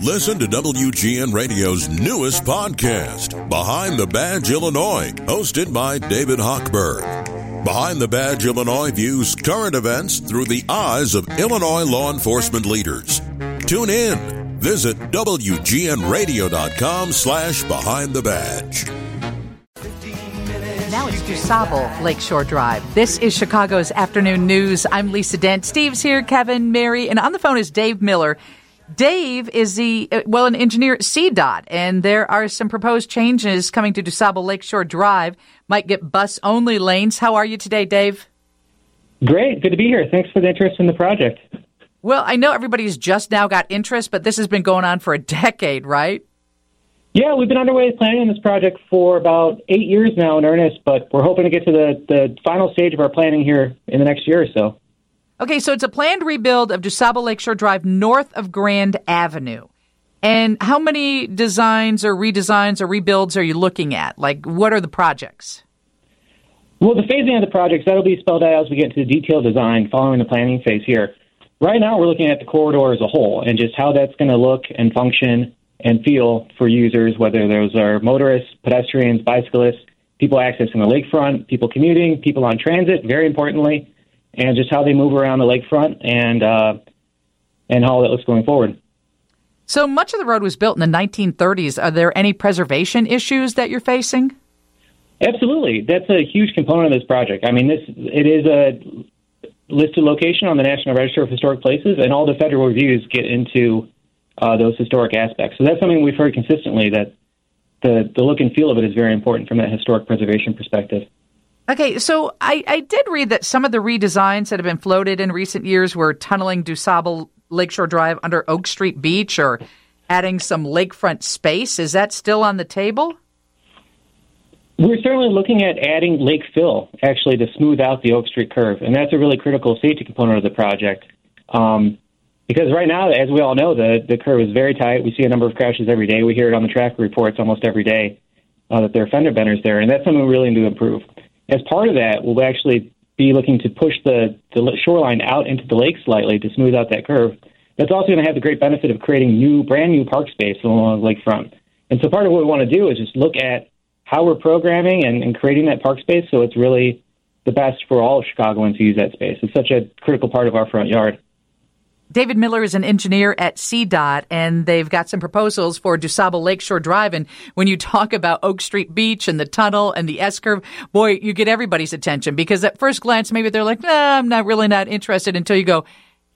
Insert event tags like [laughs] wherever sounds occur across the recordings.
Listen to WGN Radio's newest podcast, Behind the Badge Illinois, hosted by David Hochberg. Behind the Badge Illinois views current events through the eyes of Illinois law enforcement leaders. Tune in. Visit WGNRadio.com slash Behind the Badge. Now it's DuSable Lakeshore Drive. This is Chicago's Afternoon News. I'm Lisa Dent. Steve's here, Kevin, Mary, and on the phone is Dave Miller. Dave is the, uh, well, an engineer at CDOT, and there are some proposed changes coming to DuSable Lakeshore Drive. Might get bus only lanes. How are you today, Dave? Great. Good to be here. Thanks for the interest in the project. Well, I know everybody's just now got interest, but this has been going on for a [laughs] decade, right? Yeah, we've been underway planning this project for about eight years now in earnest, but we're hoping to get to the, the final stage of our planning here in the next year or so. Okay, so it's a planned rebuild of DuSable Lakeshore Drive north of Grand Avenue. And how many designs or redesigns or rebuilds are you looking at? Like, what are the projects? Well, the phasing of the projects, that'll be spelled out as we get into the detailed design following the planning phase here. Right now, we're looking at the corridor as a whole and just how that's going to look and function and feel for users, whether those are motorists, pedestrians, bicyclists, people accessing the lakefront, people commuting, people on transit, very importantly, and just how they move around the lakefront and uh, and how that looks going forward. So much of the road was built in the 1930s. Are there any preservation issues that you're facing? Absolutely, that's a huge component of this project. I mean, this it is a listed location on the National Register of Historic Places, and all the federal reviews get into uh, those historic aspects. So that's something we've heard consistently that the the look and feel of it is very important from that historic preservation perspective. Okay, so I, I did read that some of the redesigns that have been floated in recent years were tunneling DuSable Lakeshore Drive under Oak Street Beach or adding some lakefront space. Is that still on the table? We're certainly looking at adding lake fill, actually, to smooth out the Oak Street curve, and that's a really critical safety component of the project. Um, because right now, as we all know, the, the curve is very tight. We see a number of crashes every day. We hear it on the track reports almost every day uh, that there are fender benders there, and that's something we really need to improve. As part of that, we'll actually be looking to push the, the shoreline out into the lake slightly to smooth out that curve. That's also going to have the great benefit of creating new, brand new park space along the lakefront. And so part of what we want to do is just look at how we're programming and, and creating that park space so it's really the best for all Chicagoans to use that space. It's such a critical part of our front yard. David Miller is an engineer at CDOT, and they've got some proposals for DuSable Lakeshore Drive. And when you talk about Oak Street Beach and the tunnel and the S curve, boy, you get everybody's attention because at first glance, maybe they're like, nah, I'm not really not interested until you go,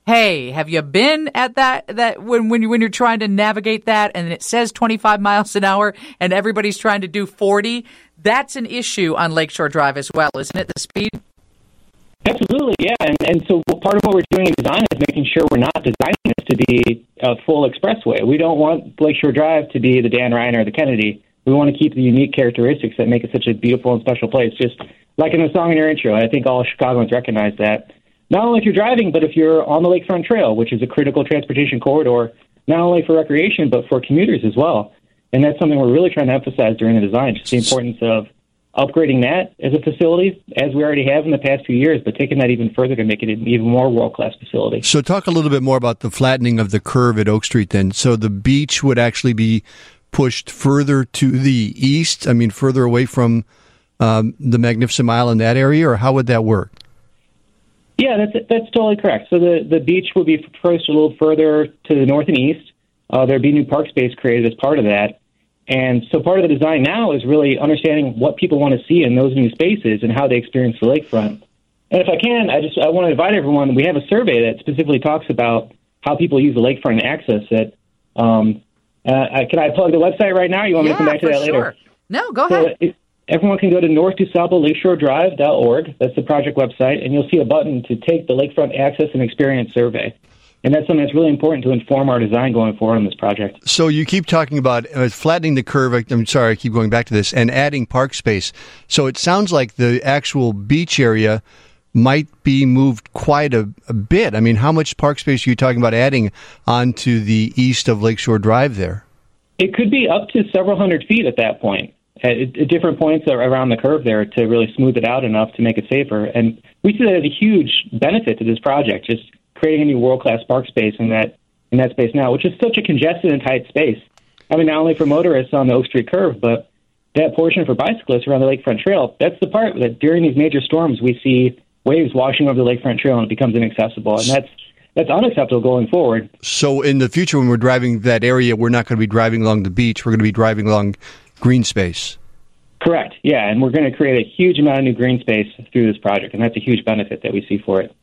hey, have you been at that, that when, when you, when you're trying to navigate that and it says 25 miles an hour and everybody's trying to do 40? That's an issue on Lakeshore Drive as well, isn't it? The speed? Absolutely, yeah. And, and so part of what we're doing in design is making sure we're not designing this to be a full expressway. We don't want Lakeshore Drive to be the Dan Ryan or the Kennedy. We want to keep the unique characteristics that make it such a beautiful and special place. Just like in the song in your intro, I think all Chicagoans recognize that. Not only if you're driving, but if you're on the Lakefront Trail, which is a critical transportation corridor, not only for recreation, but for commuters as well. And that's something we're really trying to emphasize during the design, just the importance of upgrading that as a facility, as we already have in the past few years, but taking that even further to make it an even more world class facility. So, talk a little bit more about the flattening of the curve at Oak Street then. So, the beach would actually be pushed further to the east, I mean, further away from um, the Magnificent Mile in that area, or how would that work? Yeah, that's that's totally correct. So the, the beach would be pushed a little further to the north and east. Uh, there'd be new park space created as part of that. And so part of the design now is really understanding what people want to see in those new spaces and how they experience the lakefront. And if I can, I just I want to invite everyone. We have a survey that specifically talks about how people use the lakefront and access it. Um, uh, can I plug the website right now? You want yeah, me to come back to that sure. later? No, go so ahead. It, everyone can go to northdusablelakeshoredrive.org. That's the project website, and you'll see a button to take the lakefront access and experience survey. And that's something that's really important to inform our design going forward on this project. So you keep talking about uh, flattening the curve. I'm sorry, I keep going back to this, and adding park space. So it sounds like the actual beach area might be moved quite a, a bit. I mean, how much park space are you talking about adding onto the east of Lakeshore Drive there? It could be up to several hundred feet at that point, at, at different points around the curve there to really smooth it out enough to make it safer. And we see that as a huge benefit to this project, just creating a new world class park space in that in that space now, which is such a congested and tight space. I mean, not only for motorists on the Oak Street curve, but that portion for bicyclists around the Lakefront Trail. That's the part that during these major storms we see waves washing over the Lakefront Trail and it becomes inaccessible, and that's that's unacceptable going forward. So, in the future, when we're driving that area, we're not going to be driving along the beach. We're going to be driving along green space. Correct. Yeah, and we're going to create a huge amount of new green space through this project, and that's a huge benefit that we see for it.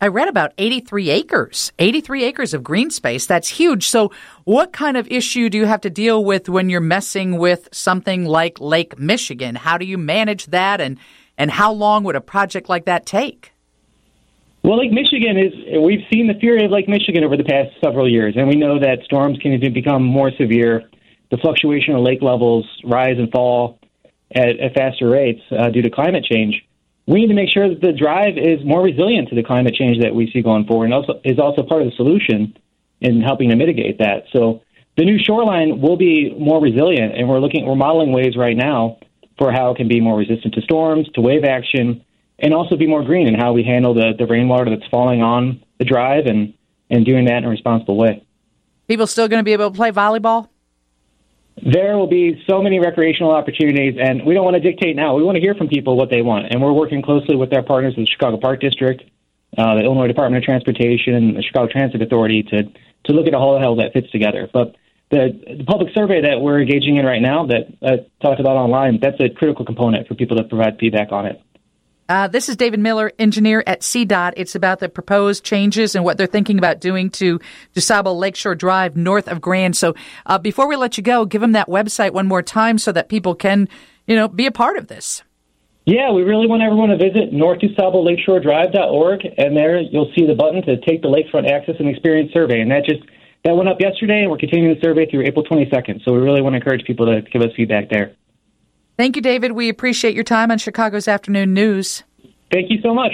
I read about 83 acres, 83 acres of green space. That's huge. So, what kind of issue do you have to deal with when you're messing with something like Lake Michigan? How do you manage that, and and how long would a project like that take? Well, Lake Michigan is, we've seen the fury of Lake Michigan over the past several years, and we know that storms can become more severe. The fluctuation of lake levels rise and fall at, at faster rates uh, due to climate change. We need to make sure that the drive is more resilient to the climate change that we see going forward, and also is also part of the solution in helping to mitigate that. So the new shoreline will be more resilient, and we're looking, we're modeling ways right now for how it can be more resistant to storms, to wave action, and also be more green in how we handle the, the rainwater that's falling on the drive and, and doing that in a responsible way. People still going to be able to play volleyball? There will be so many recreational opportunities, and we don't want to dictate now. We want to hear from people what they want, and we're working closely with our partners, in the Chicago Park District, uh, the Illinois Department of Transportation, and the Chicago Transit Authority to to look at a whole how that fits together. But the, the public survey that we're engaging in right now, that I talked about online, that's a critical component for people to provide feedback on it. Uh, this is David Miller, engineer at CDOT. It's about the proposed changes and what they're thinking about doing to DuSable Lakeshore Drive north of Grand. So uh, before we let you go, give them that website one more time so that people can, you know, be a part of this. Yeah, we really want everyone to visit northdusableLakeshoreDrive.org, and there you'll see the button to take the Lakefront Access and Experience Survey, and that just that went up yesterday, and we're continuing the survey through April 22nd. So we really want to encourage people to give us feedback there. Thank you, David. We appreciate your time on Chicago's Afternoon News. Thank you so much.